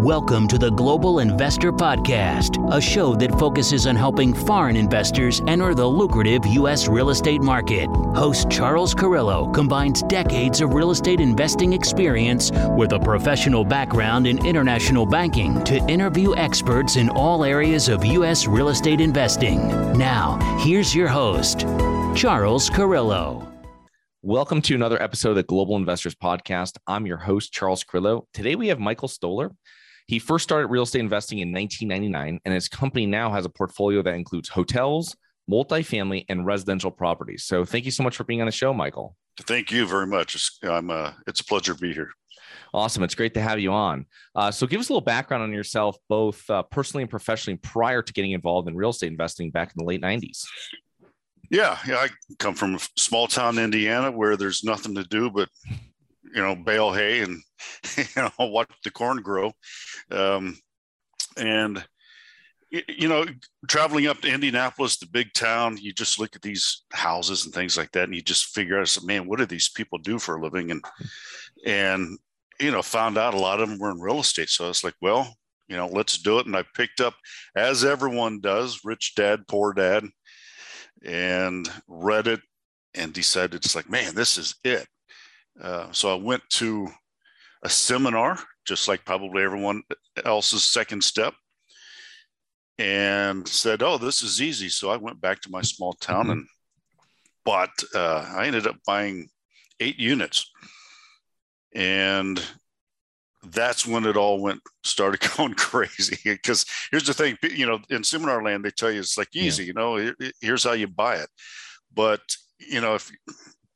Welcome to the Global Investor Podcast, a show that focuses on helping foreign investors enter the lucrative U.S. real estate market. Host Charles Carrillo combines decades of real estate investing experience with a professional background in international banking to interview experts in all areas of U.S. real estate investing. Now, here's your host, Charles Carrillo. Welcome to another episode of the Global Investors Podcast. I'm your host, Charles Carrillo. Today we have Michael Stoler. He first started real estate investing in 1999, and his company now has a portfolio that includes hotels, multifamily, and residential properties. So, thank you so much for being on the show, Michael. Thank you very much. It's, I'm, uh, it's a pleasure to be here. Awesome. It's great to have you on. Uh, so, give us a little background on yourself, both uh, personally and professionally, prior to getting involved in real estate investing back in the late 90s. Yeah, yeah. I come from a small town, in Indiana, where there's nothing to do but you know, bale hay and you know watch the corn grow, um, and you know, traveling up to Indianapolis, the big town, you just look at these houses and things like that, and you just figure out, man, what do these people do for a living? And and you know, found out a lot of them were in real estate. So I was like, well, you know, let's do it. And I picked up, as everyone does, Rich Dad, Poor Dad, and read it and decided it's like, man, this is it. Uh, so I went to a seminar, just like probably everyone else's second step, and said, "Oh, this is easy." So I went back to my small town mm-hmm. and bought. Uh, I ended up buying eight units, and that's when it all went started going crazy. Because here's the thing, you know, in seminar land, they tell you it's like easy. Yeah. You know, here's how you buy it, but you know, if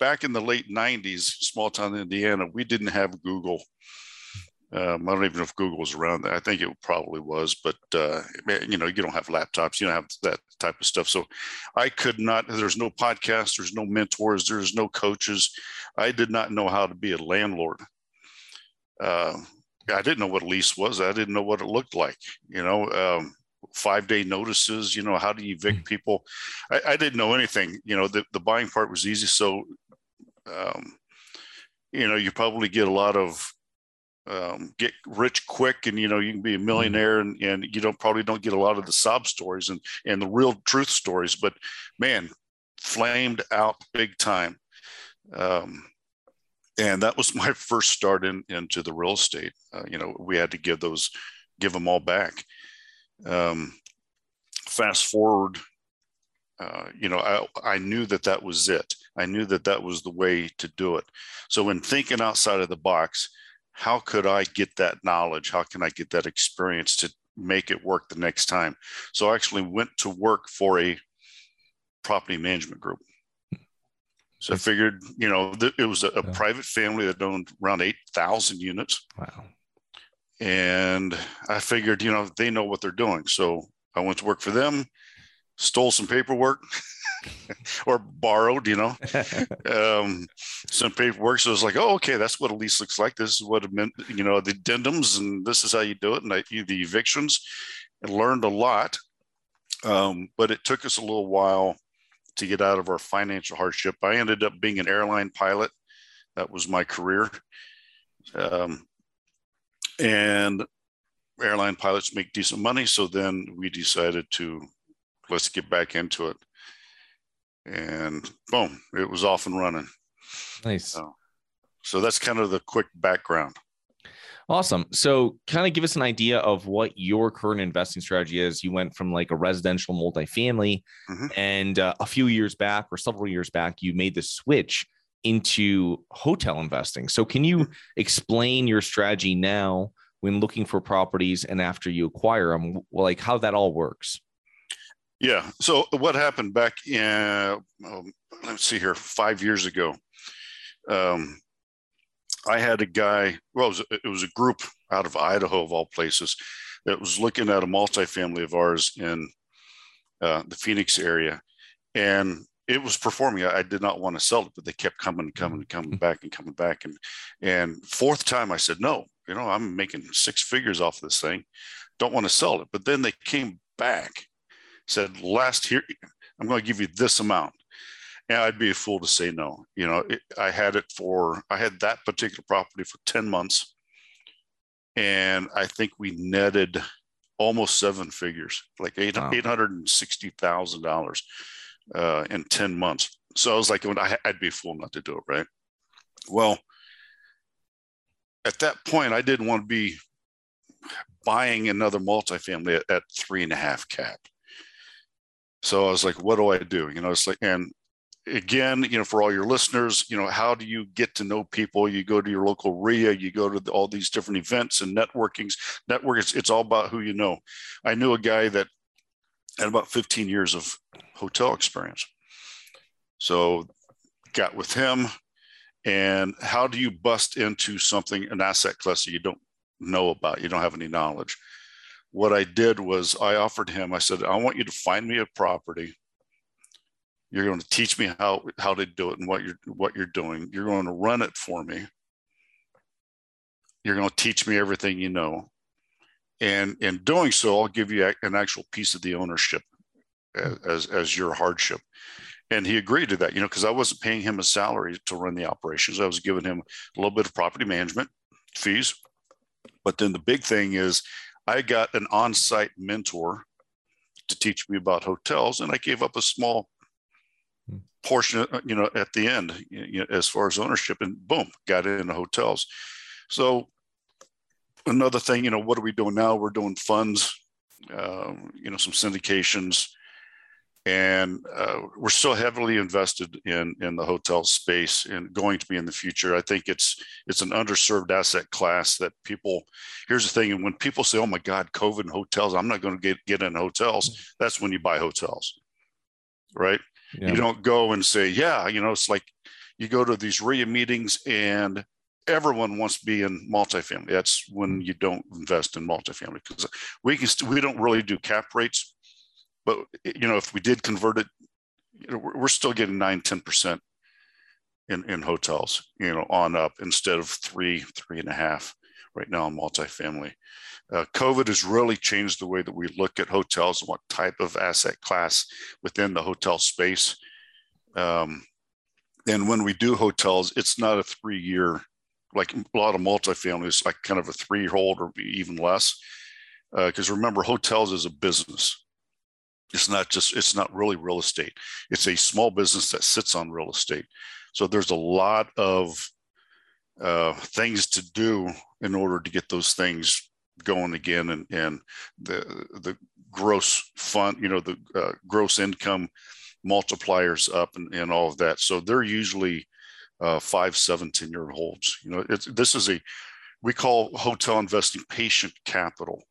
back in the late 90s, small town Indiana, we didn't have Google. Um, I don't even know if Google was around there. I think it probably was, but uh, you know, you don't have laptops, you don't have that type of stuff. So I could not. There's no podcast. There's no mentors. There's no coaches. I did not know how to be a landlord. Uh, I didn't know what a lease was. I didn't know what it looked like. You know, um, five day notices. You know, how do you evict hmm. people? I, I didn't know anything. You know, the the buying part was easy. So um, you know, you probably get a lot of um, get rich quick and you know you can be a mm-hmm. millionaire and, and you don't probably don't get a lot of the sob stories and and the real truth stories but man flamed out big time. Um, and that was my first start in into the real estate. Uh, you know we had to give those give them all back. Um, fast forward uh, you know I, I knew that that was it I knew that that was the way to do it. So when thinking outside of the box, how could I get that knowledge? How can I get that experience to make it work the next time? So I actually went to work for a property management group. So I figured, you know, it was a, a private family that owned around 8,000 units. Wow. And I figured, you know, they know what they're doing. So I went to work for them, stole some paperwork, or borrowed, you know, um, some paperwork. So it was like, oh, okay, that's what a lease looks like. This is what it meant, you know, the addendums, and this is how you do it, and I, the evictions, and learned a lot. Um, but it took us a little while to get out of our financial hardship. I ended up being an airline pilot. That was my career. Um, and airline pilots make decent money. So then we decided to let's get back into it and boom, it was off and running. Nice. So, so that's kind of the quick background. Awesome. So, kind of give us an idea of what your current investing strategy is. You went from like a residential multifamily, mm-hmm. and uh, a few years back, or several years back, you made the switch into hotel investing. So, can you mm-hmm. explain your strategy now when looking for properties and after you acquire them, like how that all works? Yeah. So what happened back in, um, let's see here, five years ago? Um, I had a guy, well, it was, it was, a group out of Idaho, of all places, that was looking at a multifamily of ours in uh, the Phoenix area. And it was performing. I, I did not want to sell it, but they kept coming and coming and coming mm-hmm. back and coming back. And, and fourth time I said, no, you know, I'm making six figures off this thing. Don't want to sell it. But then they came back said, last here, I'm going to give you this amount. And I'd be a fool to say no. You know, it, I had it for, I had that particular property for 10 months. and I think we netted almost seven figures, like eight Wow. eight hundred and sixty thousand dollars uh, in ten months. So I was like, I, I'd be a fool not to do it, right? Well, at that point, I didn't want to be buying another multifamily at, at three and a half cap. So I was like, what do I do? You know, it's like, and again, you know, for all your listeners, you know, how do you get to know people? You go to your local REIA, you go to the, all these different events and networkings. Network, it's, it's all about who you know. I knew a guy that had about 15 years of hotel experience. So got with him. And how do you bust into something, an asset class that you don't know about, you don't have any knowledge? What I did was I offered him, I said, I want you to find me a property you're going to teach me how how to do it and what you're what you're doing. You're going to run it for me. You're going to teach me everything you know, and in doing so, I'll give you an actual piece of the ownership as as your hardship. And he agreed to that, you know, because I wasn't paying him a salary to run the operations. I was giving him a little bit of property management fees. But then the big thing is, I got an on-site mentor to teach me about hotels, and I gave up a small portion, uh, you know, at the end, you know, as far as ownership, and boom, got into hotels. So another thing, you know, what are we doing now? We're doing funds, uh, you know, some syndications, and uh, we're still heavily invested in in the hotel space and going to be in the future. I think it's it's an underserved asset class that people. Here's the thing, and when people say, "Oh my God, COVID and hotels," I'm not going to get get in hotels. That's when you buy hotels, right? Yeah. You don't go and say, yeah, you know, it's like you go to these REIA meetings and everyone wants to be in multifamily. That's when you don't invest in multifamily because we can st- we don't really do cap rates, but you know, if we did convert it, you know, we're, we're still getting nine, 10% in, in hotels, you know, on up instead of three, three and a half right now in multifamily. Uh, COVID has really changed the way that we look at hotels and what type of asset class within the hotel space. Um, and when we do hotels, it's not a three year, like a lot of multifamilies, like kind of a three hold or even less. Because uh, remember, hotels is a business. It's not just, it's not really real estate. It's a small business that sits on real estate. So there's a lot of uh, things to do in order to get those things going again and, and the the gross fund you know the uh, gross income multipliers up and, and all of that so they're usually uh, five seven year holds you know it's this is a we call hotel investing patient capital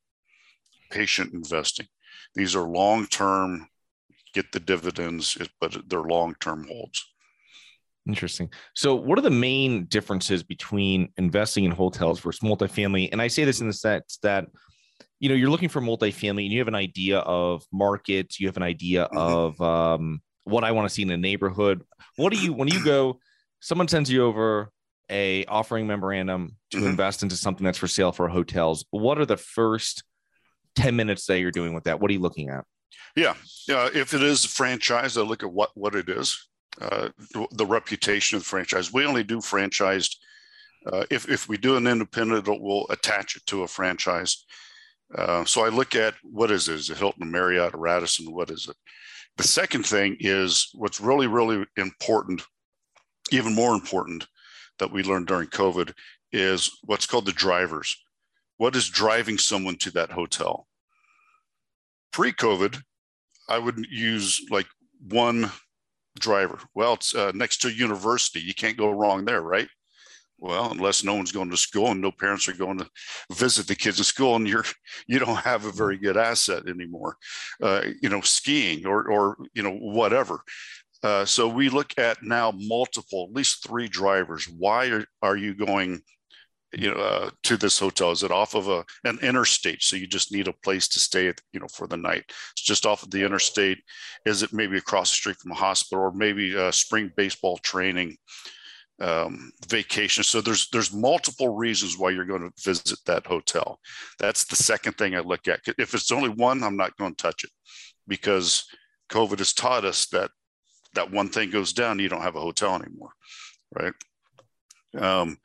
patient investing these are long term get the dividends but they're long term holds Interesting. So, what are the main differences between investing in hotels versus multifamily? And I say this in the sense that, you know, you're looking for multifamily and you have an idea of markets, you have an idea mm-hmm. of um, what I want to see in a neighborhood. What do you, when you go, someone sends you over a offering memorandum to mm-hmm. invest into something that's for sale for hotels. What are the first 10 minutes that you're doing with that? What are you looking at? Yeah. Uh, if it is a franchise, I look at what, what it is uh, the reputation of the franchise. We only do franchised. Uh, if, if we do an independent, we'll attach it to a franchise. Uh, so I look at what is it? Is it Hilton, Marriott, Radisson? What is it? The second thing is what's really, really important, even more important that we learned during COVID is what's called the drivers. What is driving someone to that hotel? Pre COVID, I would use like one driver. Well, it's uh, next to a university. You can't go wrong there, right? Well, unless no one's going to school and no parents are going to visit the kids in school, and you're you don't have a very good asset anymore. Uh, you know, skiing or or you know whatever. Uh, so we look at now multiple, at least three drivers. Why are, are you going you know uh, to this hotel? Is it off of a an interstate? So you just need a place to stay at, you know for the night. It's just off of the interstate. Is it maybe across the street from a hospital or maybe a spring baseball training um, vacation? So there's there's multiple reasons why you're going to visit that hotel. That's the second thing i look at. If it's only one i'm not going to touch it because covid has taught us that that one thing goes down you don't have a hotel anymore right? Um,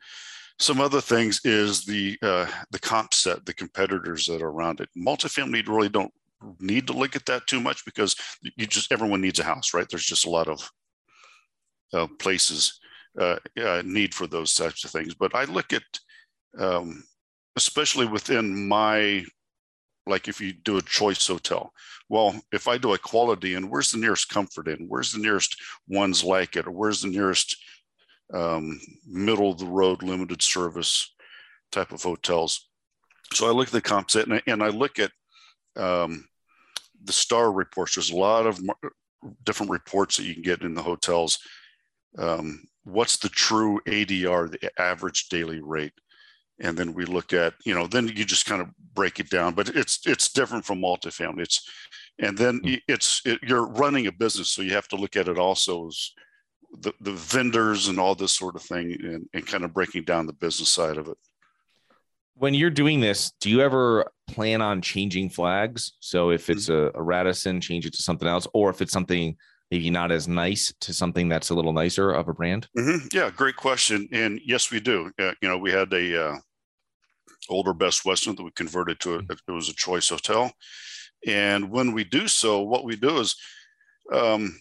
some other things is the uh, the comp set, the competitors that are around it. Multifamily really don't need to look at that too much because you just everyone needs a house, right? There's just a lot of uh, places uh, uh, need for those types of things. But I look at, um, especially within my, like if you do a choice hotel, well, if I do a quality and where's the nearest Comfort Inn? Where's the nearest ones like it? Or where's the nearest um, middle of the road limited service type of hotels? So I look at the comp set and I, and I look at um, the star reports. There's a lot of different reports that you can get in the hotels. Um, what's the true ADR, the average daily rate? And then we look at, you know, then you just kind of break it down, but it's it's different from multifamily. It's and then hmm. it's it, you're running a business, so you have to look at it also as the, the vendors and all this sort of thing and, and kind of breaking down the business side of it. When you're doing this, do you ever plan on changing flags? So if it's mm-hmm. a, a Radisson, change it to something else, or if it's something maybe not as nice to something that's a little nicer of a brand? Mm-hmm. Yeah, great question. And yes, we do. Uh, you know, we had a uh, older Best Western that we converted to a, mm. it was a choice hotel. And when we do so, what we do is um,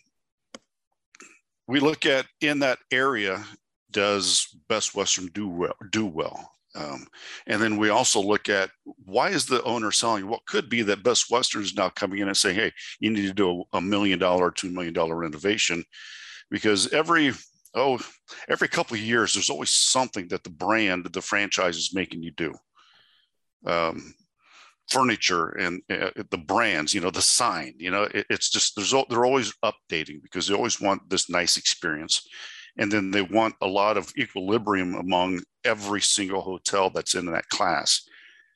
we look at in that area, does Best Western do well? Do well? Um, and then we also look at why is the owner selling? What could be that Best Western is now coming in and saying, "Hey, you need to do a, a million dollar, two million dollar renovation," because every oh every couple of years there's always something that the brand, the franchise is making you do. Um, furniture and uh, the brands, you know, the sign, you know, it, it's just there's they're always updating because they always want this nice experience and then they want a lot of equilibrium among every single hotel that's in that class.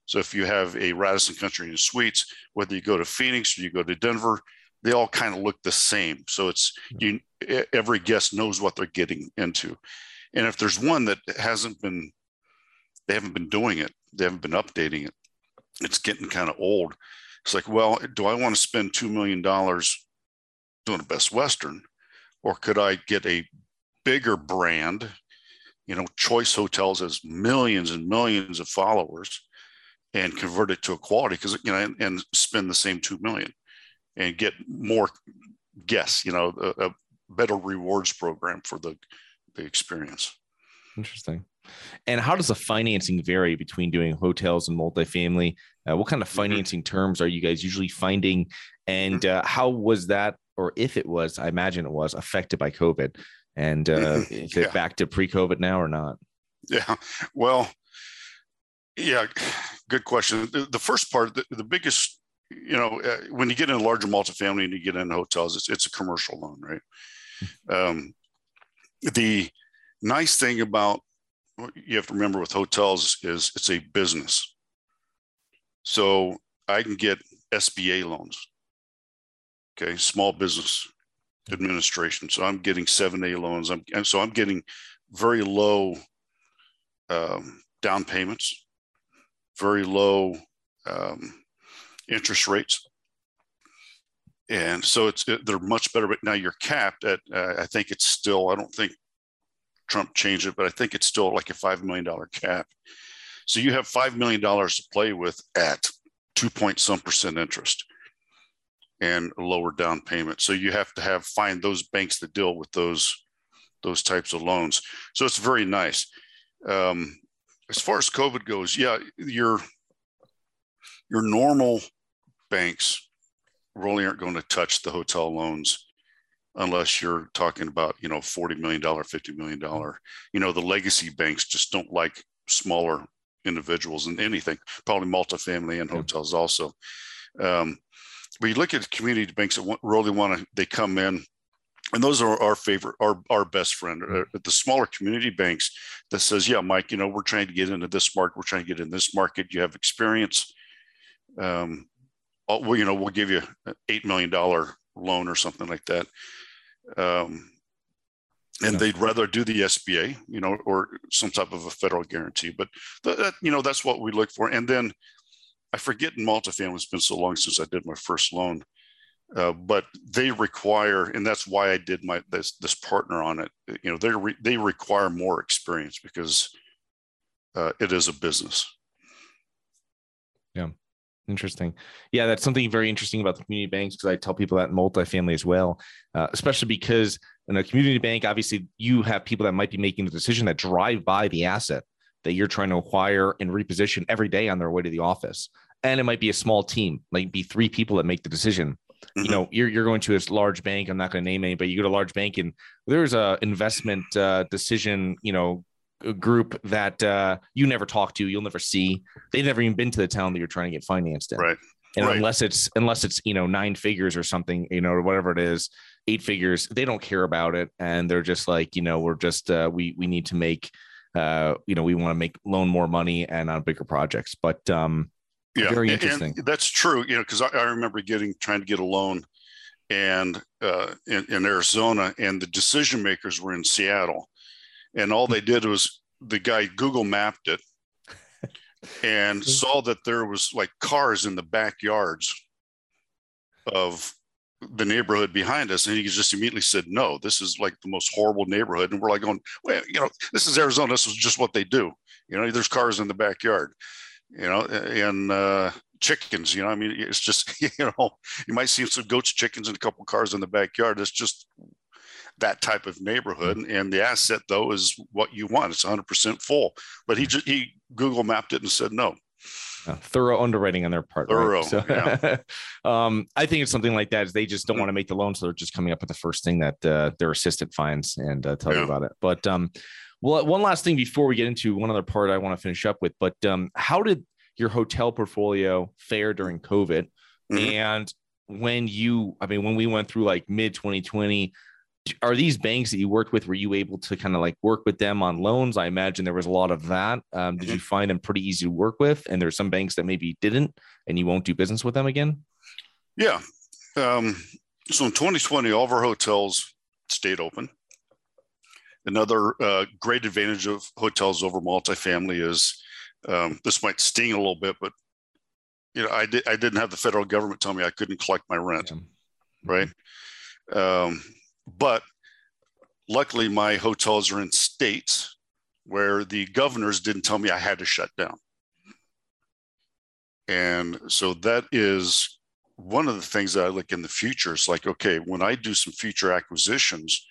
So if you have a Radisson Country and Suites, whether you go to Phoenix or you go to Denver, they all kind of look the same. So it's you every guest knows what they're getting into. And if there's one that hasn't been they haven't been doing it, they haven't been updating it, it's getting kind of old. It's like, well, do I want to spend two million dollars doing a Best Western, or could I get a bigger brand, you know, Choice Hotels has millions and millions of followers and convert it to a quality because, you know, and, and, spend the same 2 million and get more guests, you know, a, a better rewards program for the, the experience. Interesting. And how does the financing vary between doing hotels and multifamily? Uh, what kind of mm-hmm. financing terms are you guys usually finding? And mm-hmm. uh, how was that, or if it was, I imagine it was affected by COVID? And uh, mm-hmm. is it back to pre-COVID now or not? Yeah, well, yeah, good question. The, the first part, the, the, biggest, you know, uh, when you get in a larger multifamily and you get in hotels, it's, it's a commercial loan, right? Um, the nice thing about you have to remember with hotels is it's a business. So I can get SBA loans, okay, small business administration. So I'm getting 7A loans. I'm, and so I'm getting very low um, down payments, very low um, interest rates. And so it's they're much better. But now you're capped at uh, I think it's still I don't think Trump changed it, but I think it's still like a five million dollar cap. So you have five million dollars to play with at two point some percent interest and lower down payment. So you have to have find those banks that deal with those those types of loans. So it's very nice. Um, as far as COVID goes, yeah, your your normal banks really aren't going to touch the hotel loans unless you're talking about you know 40 million dollar 50 million dollar you know the legacy banks just don't like smaller individuals and anything probably multifamily and hotels also. Um, but you look at community banks that really want to they come in and those are our favorite our, our best friend uh, the smaller community banks that says yeah mike you know we're trying to get into this market we're trying to get in this market you have experience um, well, you know we'll give you an eight million dollar loan or something like that. Um, and they'd rather do the SBA, you know, or some type of a federal guarantee. But that, you know, that's what we look for. And then I forget in multifamily, it's been so long since I did my first loan, uh, but they require, and that's why I did my this this partner on it. You know, they re, they require more experience because uh, it is a business. Yeah. Interesting. Yeah, that's something very interesting about the community banks because I tell people that in multifamily as well, uh, especially because in a community bank, obviously you have people that might be making the decision that drive by the asset that you're trying to acquire and reposition every day on their way to the office. And it might be a small team, might be three people that make the decision. Mm-hmm. You know, you're, you're going to a large bank. I'm not going to name any, but you go to a large bank and there's a investment uh, decision, you know, group that uh, you never talk to, you'll never see. They've never even been to the town that you're trying to get financed in. Right. And right. unless it's unless it's you know nine figures or something, you know, or whatever it is, eight figures, they don't care about it, and they're just like, you know, we're just uh, we we need to make, uh, you know, we want to make loan more money and on bigger projects. But um, yeah, very interesting. And that's true. You know, because I, I remember getting trying to get a loan, and uh, in, in Arizona, and the decision makers were in Seattle, and all they did was the guy Google mapped it and saw that there was like cars in the backyards of the neighborhood behind us and he just immediately said no this is like the most horrible neighborhood and we're like going well you know this is arizona this is just what they do you know there's cars in the backyard you know and uh chickens you know i mean it's just you know you might see some goats chickens and a couple cars in the backyard it's just that type of neighborhood. Mm-hmm. And the asset, though, is what you want. It's 100% full. But he just he Google mapped it and said no. Uh, thorough underwriting on their part. Thorough. Right? So, yeah. um, I think it's something like that. Is they just don't mm-hmm. want to make the loan, so they're just coming up with the first thing that uh, their assistant finds and uh, tell yeah. you about it. But um, well, one last thing before we get into one other part, I want to finish up with. But um, how did your hotel portfolio fare during COVID? Mm-hmm. And when you, I mean, when we went through like mid 2020 are these banks that you worked with were you able to kind of like work with them on loans? I imagine there was a lot of that. Um, did you mm-hmm. find them pretty easy to work with? And there's some banks that maybe didn't and you won't do business with them again? Yeah. Um, so in 2020 all of our hotels stayed open. Another uh, great advantage of hotels over multifamily is um, this might sting a little bit but you know i did i didn't have the federal government tell me i couldn't collect my rent. Yeah. right? Um, but luckily, my hotels are in states where the governors didn't tell me I had to shut down. And so that is one of the things that I look in the future. It's like, okay, when I do some future acquisitions,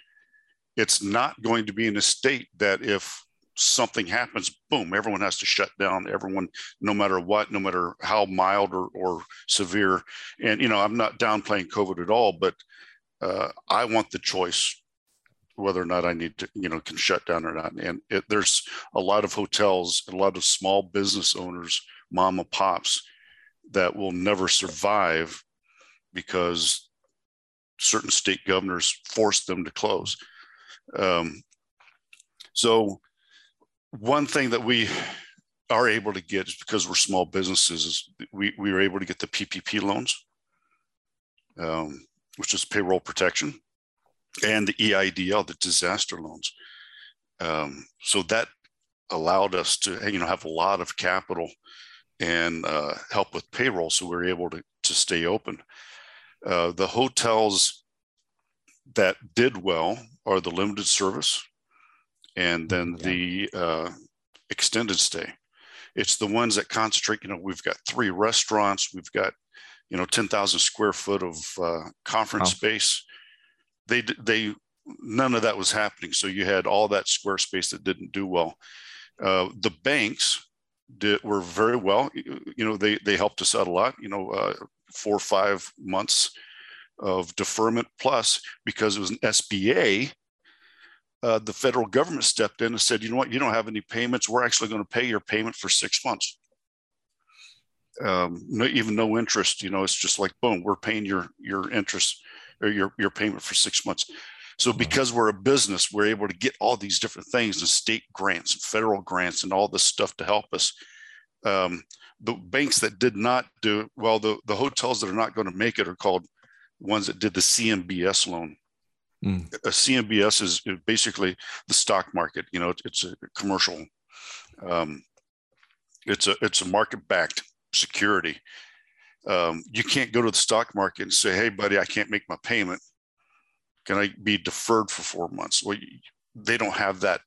it's not going to be in a state that if something happens, boom, everyone has to shut down. Everyone, no matter what, no matter how mild or, or severe. And, you know, I'm not downplaying COVID at all, but uh, I want the choice whether or not I need to, you know, can shut down or not. And it, there's a lot of hotels, a lot of small business owners, mom and pops that will never survive because certain state governors forced them to close. Um, so one thing that we are able to get is because we're small businesses is we, we were able to get the PPP loans. Um, which is payroll protection, and the EIDL, the disaster loans. Um, so that allowed us to, you know, have a lot of capital and uh, help with payroll, so we are able to to stay open. Uh, the hotels that did well are the limited service, and then yeah. the uh, extended stay. It's the ones that concentrate. You know, we've got three restaurants, we've got you know 10,000 square foot of uh, conference wow. space. They they none of that was happening. So you had all that square space that didn't do well. Uh, the banks did were very well. You know they they helped us out a lot. You know uh, four or five months of deferment plus because it was an SBA. Uh, the federal government stepped in and said, you know what, you don't have any payments. We're actually going to pay your payment for six months um, no, even no interest. You know, it's just like boom, we're paying your your interest or your your payment for six months. So because we're a business, we're able to get all these different things and state grants and federal grants and all this stuff to help us. Um, the banks that did not do well, the, the hotels that are not going to make it are called ones that did the CMBS loan. Mm. A CMBS is basically the stock market. You know, it's a commercial. Um, it's a it's a market backed security. Um, you can't go to the stock market and say, "Hey, buddy, I can't make my payment. Can I be deferred for four months?" Well, they don't have that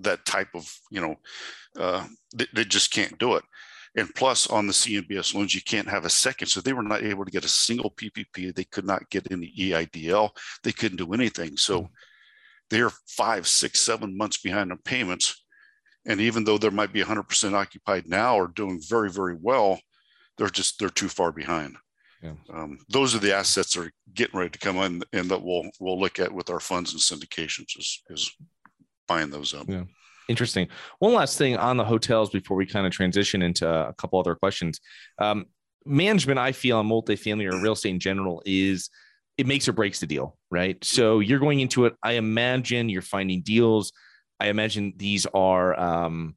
that type of you know uh, they, they just can't do it and plus on the CMBS loans, you can't have a second. So they were not able to get a single PPP. They could not get any EIDL. They couldn't do anything. So they're five, six, seven months behind on payments. And even though there might be 100% occupied now or doing very, very well, they're just, they're too far behind. Yeah. Um, those are the assets that are getting ready to come in and that we'll, we'll look at with our funds and syndications is, is buying those up. Yeah. Interesting. One last thing on the hotels before we kind of transition into a couple other questions. Um, management, I feel, on multifamily or real estate in general is it makes or breaks the deal, right? So you're going into it. I imagine you're finding deals. I imagine these are um,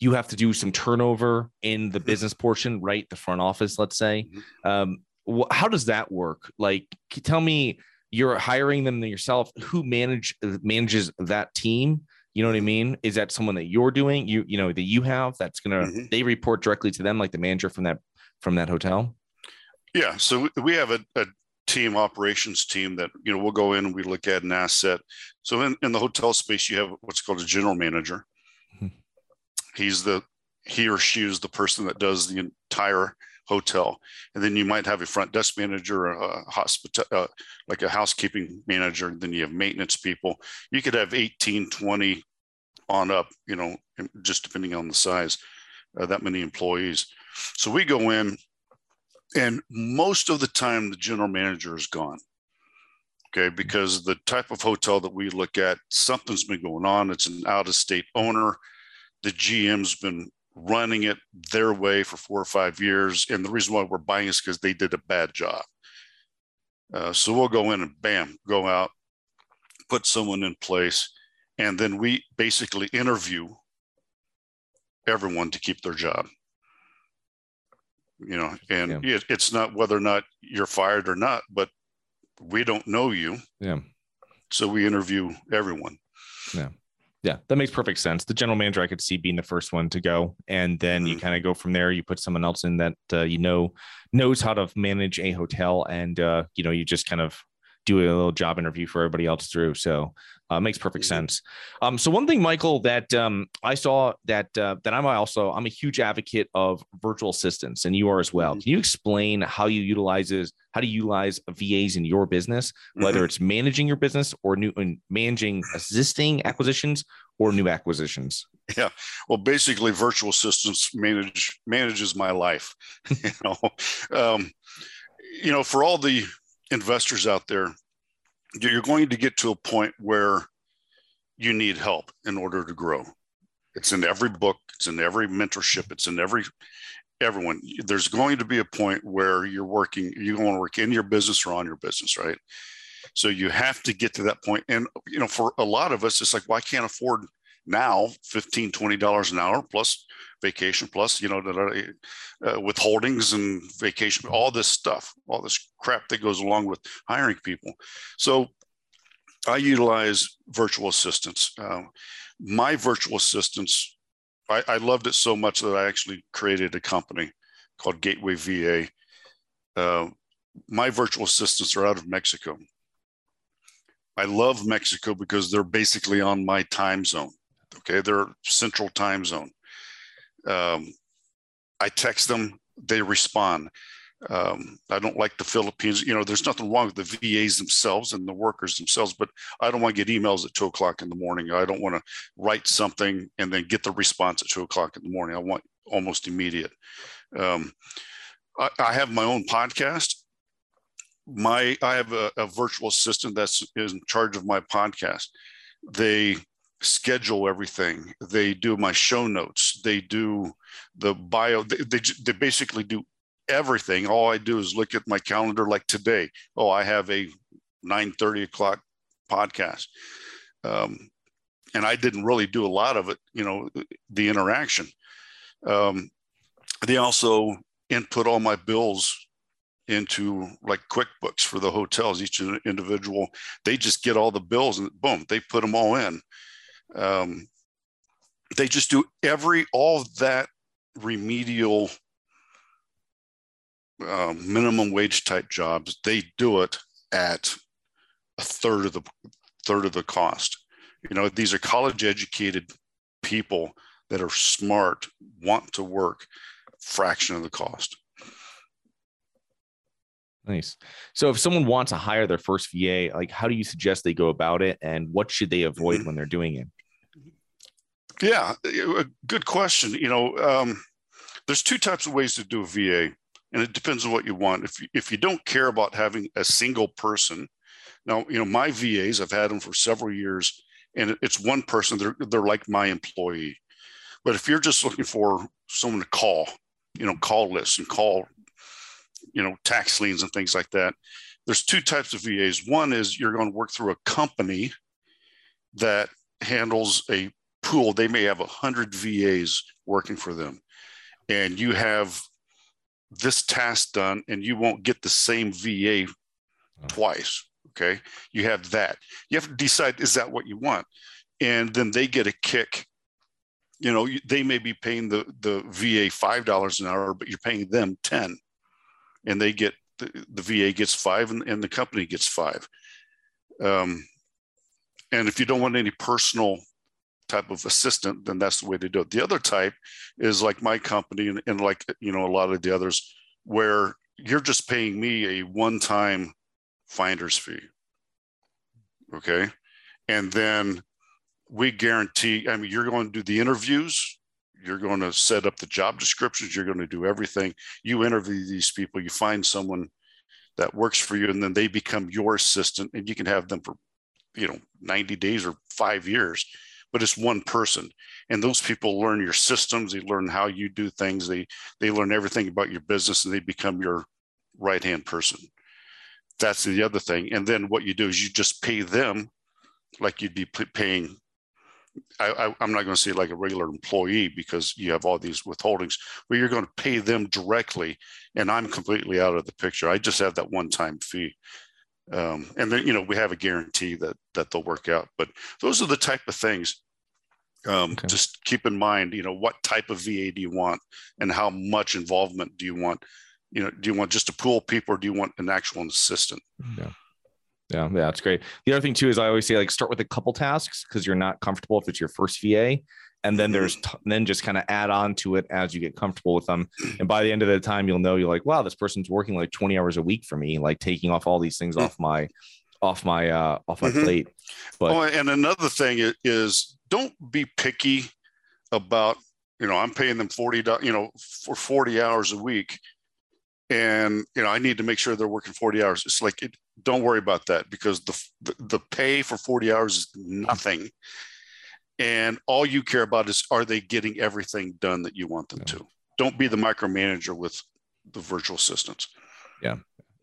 you have to do some turnover in the mm-hmm. business portion, right? The front office, let's say. Mm-hmm. Um, wh- how does that work? Like, tell me, you're hiring them yourself. Who manage manages that team? You know what I mean? Is that someone that you're doing? You you know that you have that's gonna mm-hmm. they report directly to them, like the manager from that from that hotel. Yeah, so we have a, a team operations team that you know we'll go in and we look at an asset. So in, in the hotel space, you have what's called a general manager. Mm-hmm. He's the he or she is the person that does the entire hotel and then you might have a front desk manager a hospital uh, like a housekeeping manager then you have maintenance people you could have 18 20 on up you know just depending on the size uh, that many employees so we go in and most of the time the general manager is gone okay because the type of hotel that we look at something's been going on it's an out of state owner the gm's been running it their way for four or five years. And the reason why we're buying is because they did a bad job. Uh, so we'll go in and bam, go out, put someone in place, and then we basically interview everyone to keep their job. You know, and yeah. it, it's not whether or not you're fired or not, but we don't know you. Yeah. So we interview everyone. Yeah. Yeah, that makes perfect sense. The general manager I could see being the first one to go, and then mm-hmm. you kind of go from there. You put someone else in that uh, you know knows how to manage a hotel, and uh, you know you just kind of do a little job interview for everybody else through. So uh, makes perfect mm-hmm. sense. Um, so one thing, Michael, that um, I saw that uh, that I'm also I'm a huge advocate of virtual assistants, and you are as well. Mm-hmm. Can you explain how you utilizes how to utilize VAs in your business, whether mm-hmm. it's managing your business or new and managing existing acquisitions or new acquisitions? Yeah, well, basically, virtual assistants manage manages my life. you know, um, you know, for all the investors out there, you're going to get to a point where you need help in order to grow. It's in every book, it's in every mentorship, it's in every everyone. There's going to be a point where you're working, you want to work in your business or on your business, right? So you have to get to that point. And you know, for a lot of us, it's like, well, I can't afford now 15 20 dollars an hour plus vacation plus you know uh, withholdings and vacation all this stuff all this crap that goes along with hiring people. So i utilize virtual assistants. Uh, my virtual assistants I, I, loved it so much that i actually created a company called gateway va uh, my virtual assistants are out of mexico. I love mexico because they're basically on my time zone Okay, they're central time zone. Um, I text them, they respond. Um, I don't like the Philippines. You know, there's nothing wrong with the VAs themselves and the workers themselves, but I don't want to get emails at two o'clock in the morning. I don't want to write something and then get the response at two o'clock in the morning. I want almost immediate. Um, I, I, have my own podcast. My I have a, a virtual assistant that's in charge of my podcast. They schedule everything. They do my show notes. They do the bio. They, they, they, basically do everything. All I do is look at my calendar like today. Oh, I have a 9 30 o'clock podcast. Um, and I didn't really do a lot of it, you know, the interaction. Um, they also input all my bills into like QuickBooks for the hotels, each individual. They just get all the bills and boom, they put them all in. Um, they just do every all of that remedial uh, minimum wage type jobs. They do it at a third of the third of the cost. You know, these are college educated people that are smart, want to work, fraction of the cost. Nice. So if someone wants to hire their first VA, like how do you suggest they go about it and what should they avoid mm-hmm. when they're doing it? Yeah, a good question. You know, um, there's two types of ways to do a VA, and it depends on what you want. If you, if you don't care about having a single person, now you know my VAs, I've had them for several years, and it's one person. They're they're like my employee. But if you're just looking for someone to call, you know, call lists and call, you know, tax liens and things like that, there's two types of VAs. One is you're going to work through a company that handles a pool. They may have a hundred VAs working for them, and you have this task done, and you won't get the same VA twice. Okay, you have that. You have to decide is that what you want, and then they get a kick. You know, they may be paying the the VA five dollars an hour, but you're paying them ten, and they get the, the VA gets five, and, and the company gets five. Um, and if you don't want any personal type of assistant, then that's the way to do it. The other type is like my company and, and like you know a lot of the others, where you're just paying me a one-time finder's fee. Okay. And then we guarantee, I mean, you're going to do the interviews, you're going to set up the job descriptions, you're going to do everything. You interview these people, you find someone that works for you, and then they become your assistant, and you can have them for, you know, 90 days or five years, but it's one person. And those people learn your systems, they learn how you do things, they they learn everything about your business, and they become your right hand person that's the other thing. And then what you do is you just pay them like you'd be paying. I, am not going to say like a regular employee because you have all these withholdings, but you're going to pay them directly, and I'm completely out of the picture. I just have that one-time fee, um, and then you know we have a guarantee that that they'll work out. But those are the type of things. Um, okay. Just keep in mind, you know, what type of VA do you want, and how much involvement do you want? you know, do you want just a pool of people or do you want an actual assistant? Yeah. Yeah, yeah, that's great. The other thing too is I always say like start with a couple tasks because you're not comfortable if it's your first VA, and then there's mm-hmm. t- then just kind of add on to it as you get comfortable with them. And by the end of the time, you'll know you're like, wow, this person's working like 20 hours a week for me, like taking off all these things mm-hmm. off my off my uh off my mm-hmm. plate. But oh, and another thing is don't be picky about you know I'm paying them 40 you know for 40 hours a week. And you know i need to make sure they're working 40 hours. It's like it, don't worry about that because the, the, the pay for 40 hours is nothing. And all you care about is are they getting everything done that you want them yeah. to? Don't be the micromanager with the virtual assistants. Yeah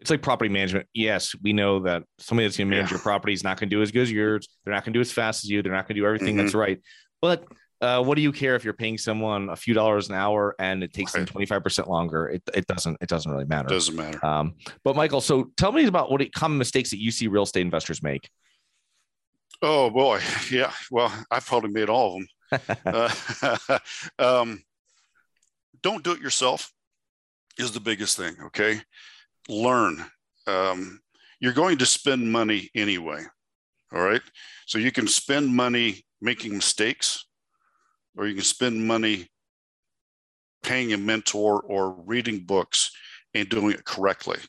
it's like property management yes we know that somebody that's going to manage yeah. your property is not going to do as good as yours they're not going to do as fast as you they're not going to do everything mm-hmm. that's right but uh, what do you care if you're paying someone a few dollars an hour and it takes right. them 25% longer? It, it doesn't, it doesn't really matter. Doesn't matter. Um, but Michael, so tell me about what common mistakes that you see real estate investors make. Oh boy. Yeah. Well, I've probably made all of them. uh, um, don't do it yourself is the biggest thing. Okay. Learn. Um, you're going to spend money anyway. All right. So you can spend money making mistakes or you can spend money paying a mentor or reading books and doing it correctly.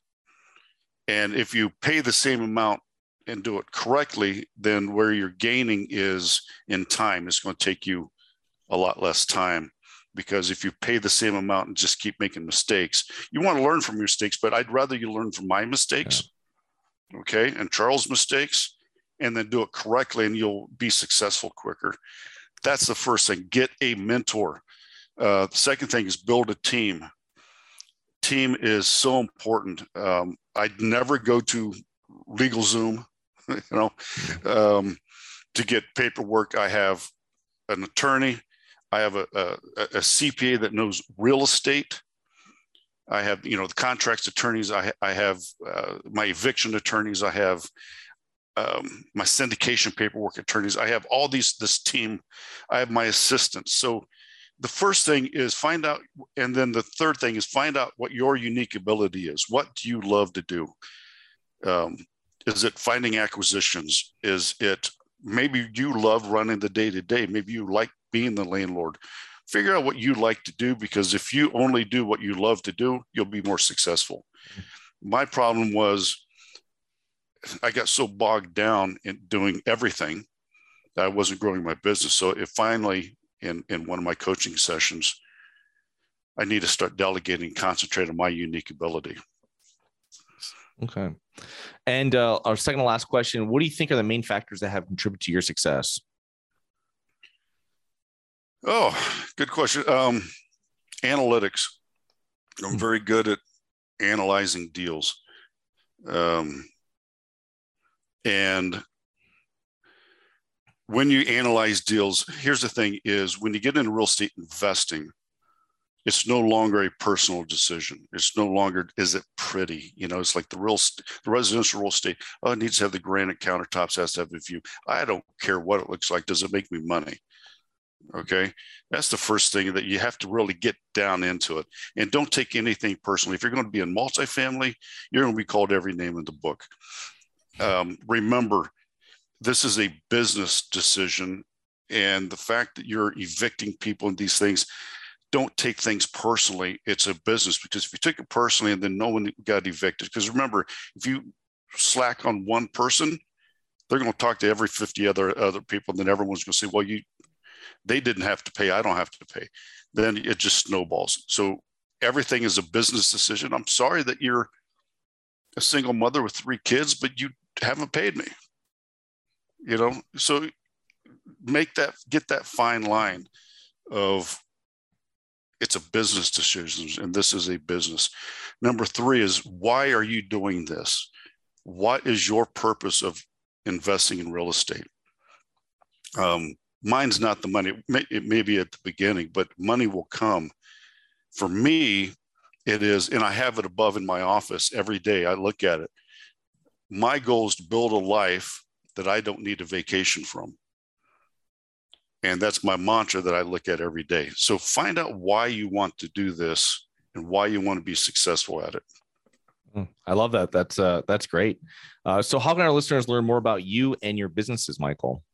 And if you pay the same amount and do it correctly, then where you're gaining is in time. It's going to take you a lot less time because if you pay the same amount and just keep making mistakes, you want to learn from your mistakes, but I'd rather you learn from my mistakes, yeah. okay, and Charles' mistakes, and then do it correctly, and you'll be successful quicker. That's the first thing. Get a mentor. Uh, the second thing is build a team. Team is so important. Um, I'd never go to LegalZoom, you know, um, to get paperwork. I have an attorney. I have a, a, a CPA that knows real estate. I have, you know, the contracts attorneys. I, I have uh, my eviction attorneys. I have um, my syndication paperwork attorneys. I have all these this team. I have my assistants. So the first thing is find out, and then the third thing is find out what your unique ability is. What do you love to do? Um, is it finding acquisitions? Is it maybe you love running the day to day. Maybe you like being the landlord. Figure out what you like to do because if you only do what you love to do, you'll be more successful. My problem was I got so bogged down in doing everything that I wasn't growing my business. So it finally, in, in one of my coaching sessions, I need to start delegating, concentrate on my unique ability. Okay. And uh, our second to last question What do you think are the main factors that have contributed to your success? Oh, good question. Um, analytics. I'm hmm. very good at analyzing deals. Um, and when you analyze deals, here's the thing is when you get into real estate investing, it's no longer a personal decision. It's no longer is it pretty. You know, it's like the real the residential real estate. Oh, it needs to have the granite countertops. Has to have a view. I don't care what it looks like. Does it make me money? Okay, that's the first thing that you have to really get down into it, and don't take anything personally. If you're going to be in multifamily, you're going to be called every name in the book. Um, remember, this is a business decision, and the fact that you're evicting people and these things don't take things personally. It's a business because if you take it personally and then no one got evicted, because remember, if you slack on one person, they're going to talk to every 50 other other people, and then everyone's going to say, "Well, you, they didn't have to pay. I don't have to pay." Then it just snowballs. So everything is a business decision. I'm sorry that you're a single mother with three kids, but you haven't paid me. You know, so make that get that fine line of it's a business decision, and this is a business. Number three is why are you doing this? What is your purpose of investing in real estate? Um, mine's not the money. It may, be at the beginning, but money will come. For me, it is, and I have it above in my office every day. I look at it. My goal is to build a life that I don't need a vacation from. And that's my mantra that I look at every day. So find out why you want to do this and why you want to be successful at it. Hmm, I love that. That's uh, that's great. Uh, so, how can our listeners learn more about you and your businesses, Michael?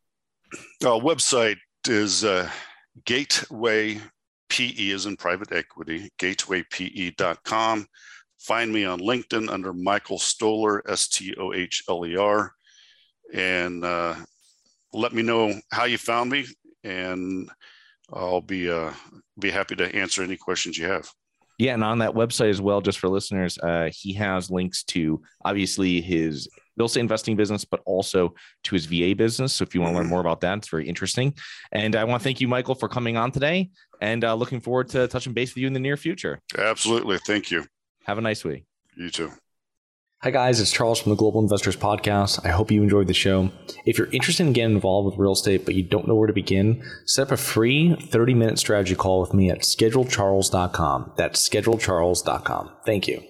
Our website is uh, Gateway PE is in private equity, gatewaype.com. Find me on LinkedIn under Michael Stohler, S T O H L E R, and uh, let me know how you found me and I'll be uh, be happy to answer any questions you have. Yeah, and on that website as well, just for listeners, uh, he has links to obviously his real estate investing business, but also to his VA business. So if you want to learn mm-hmm. more about that, it's very interesting. And I want to thank you, Michael, for coming on today, and uh, looking forward to touching base with you in the near future. Absolutely, thank you. Have a nice week. You too. Hi, guys, it's Charles from the Global Investors Podcast. I hope you enjoyed the show. If you're interested in getting involved with real estate, but you don't know where to begin, set up a free 30 minute strategy call with me at schedulecharles.com. That's schedulecharles.com. Thank you.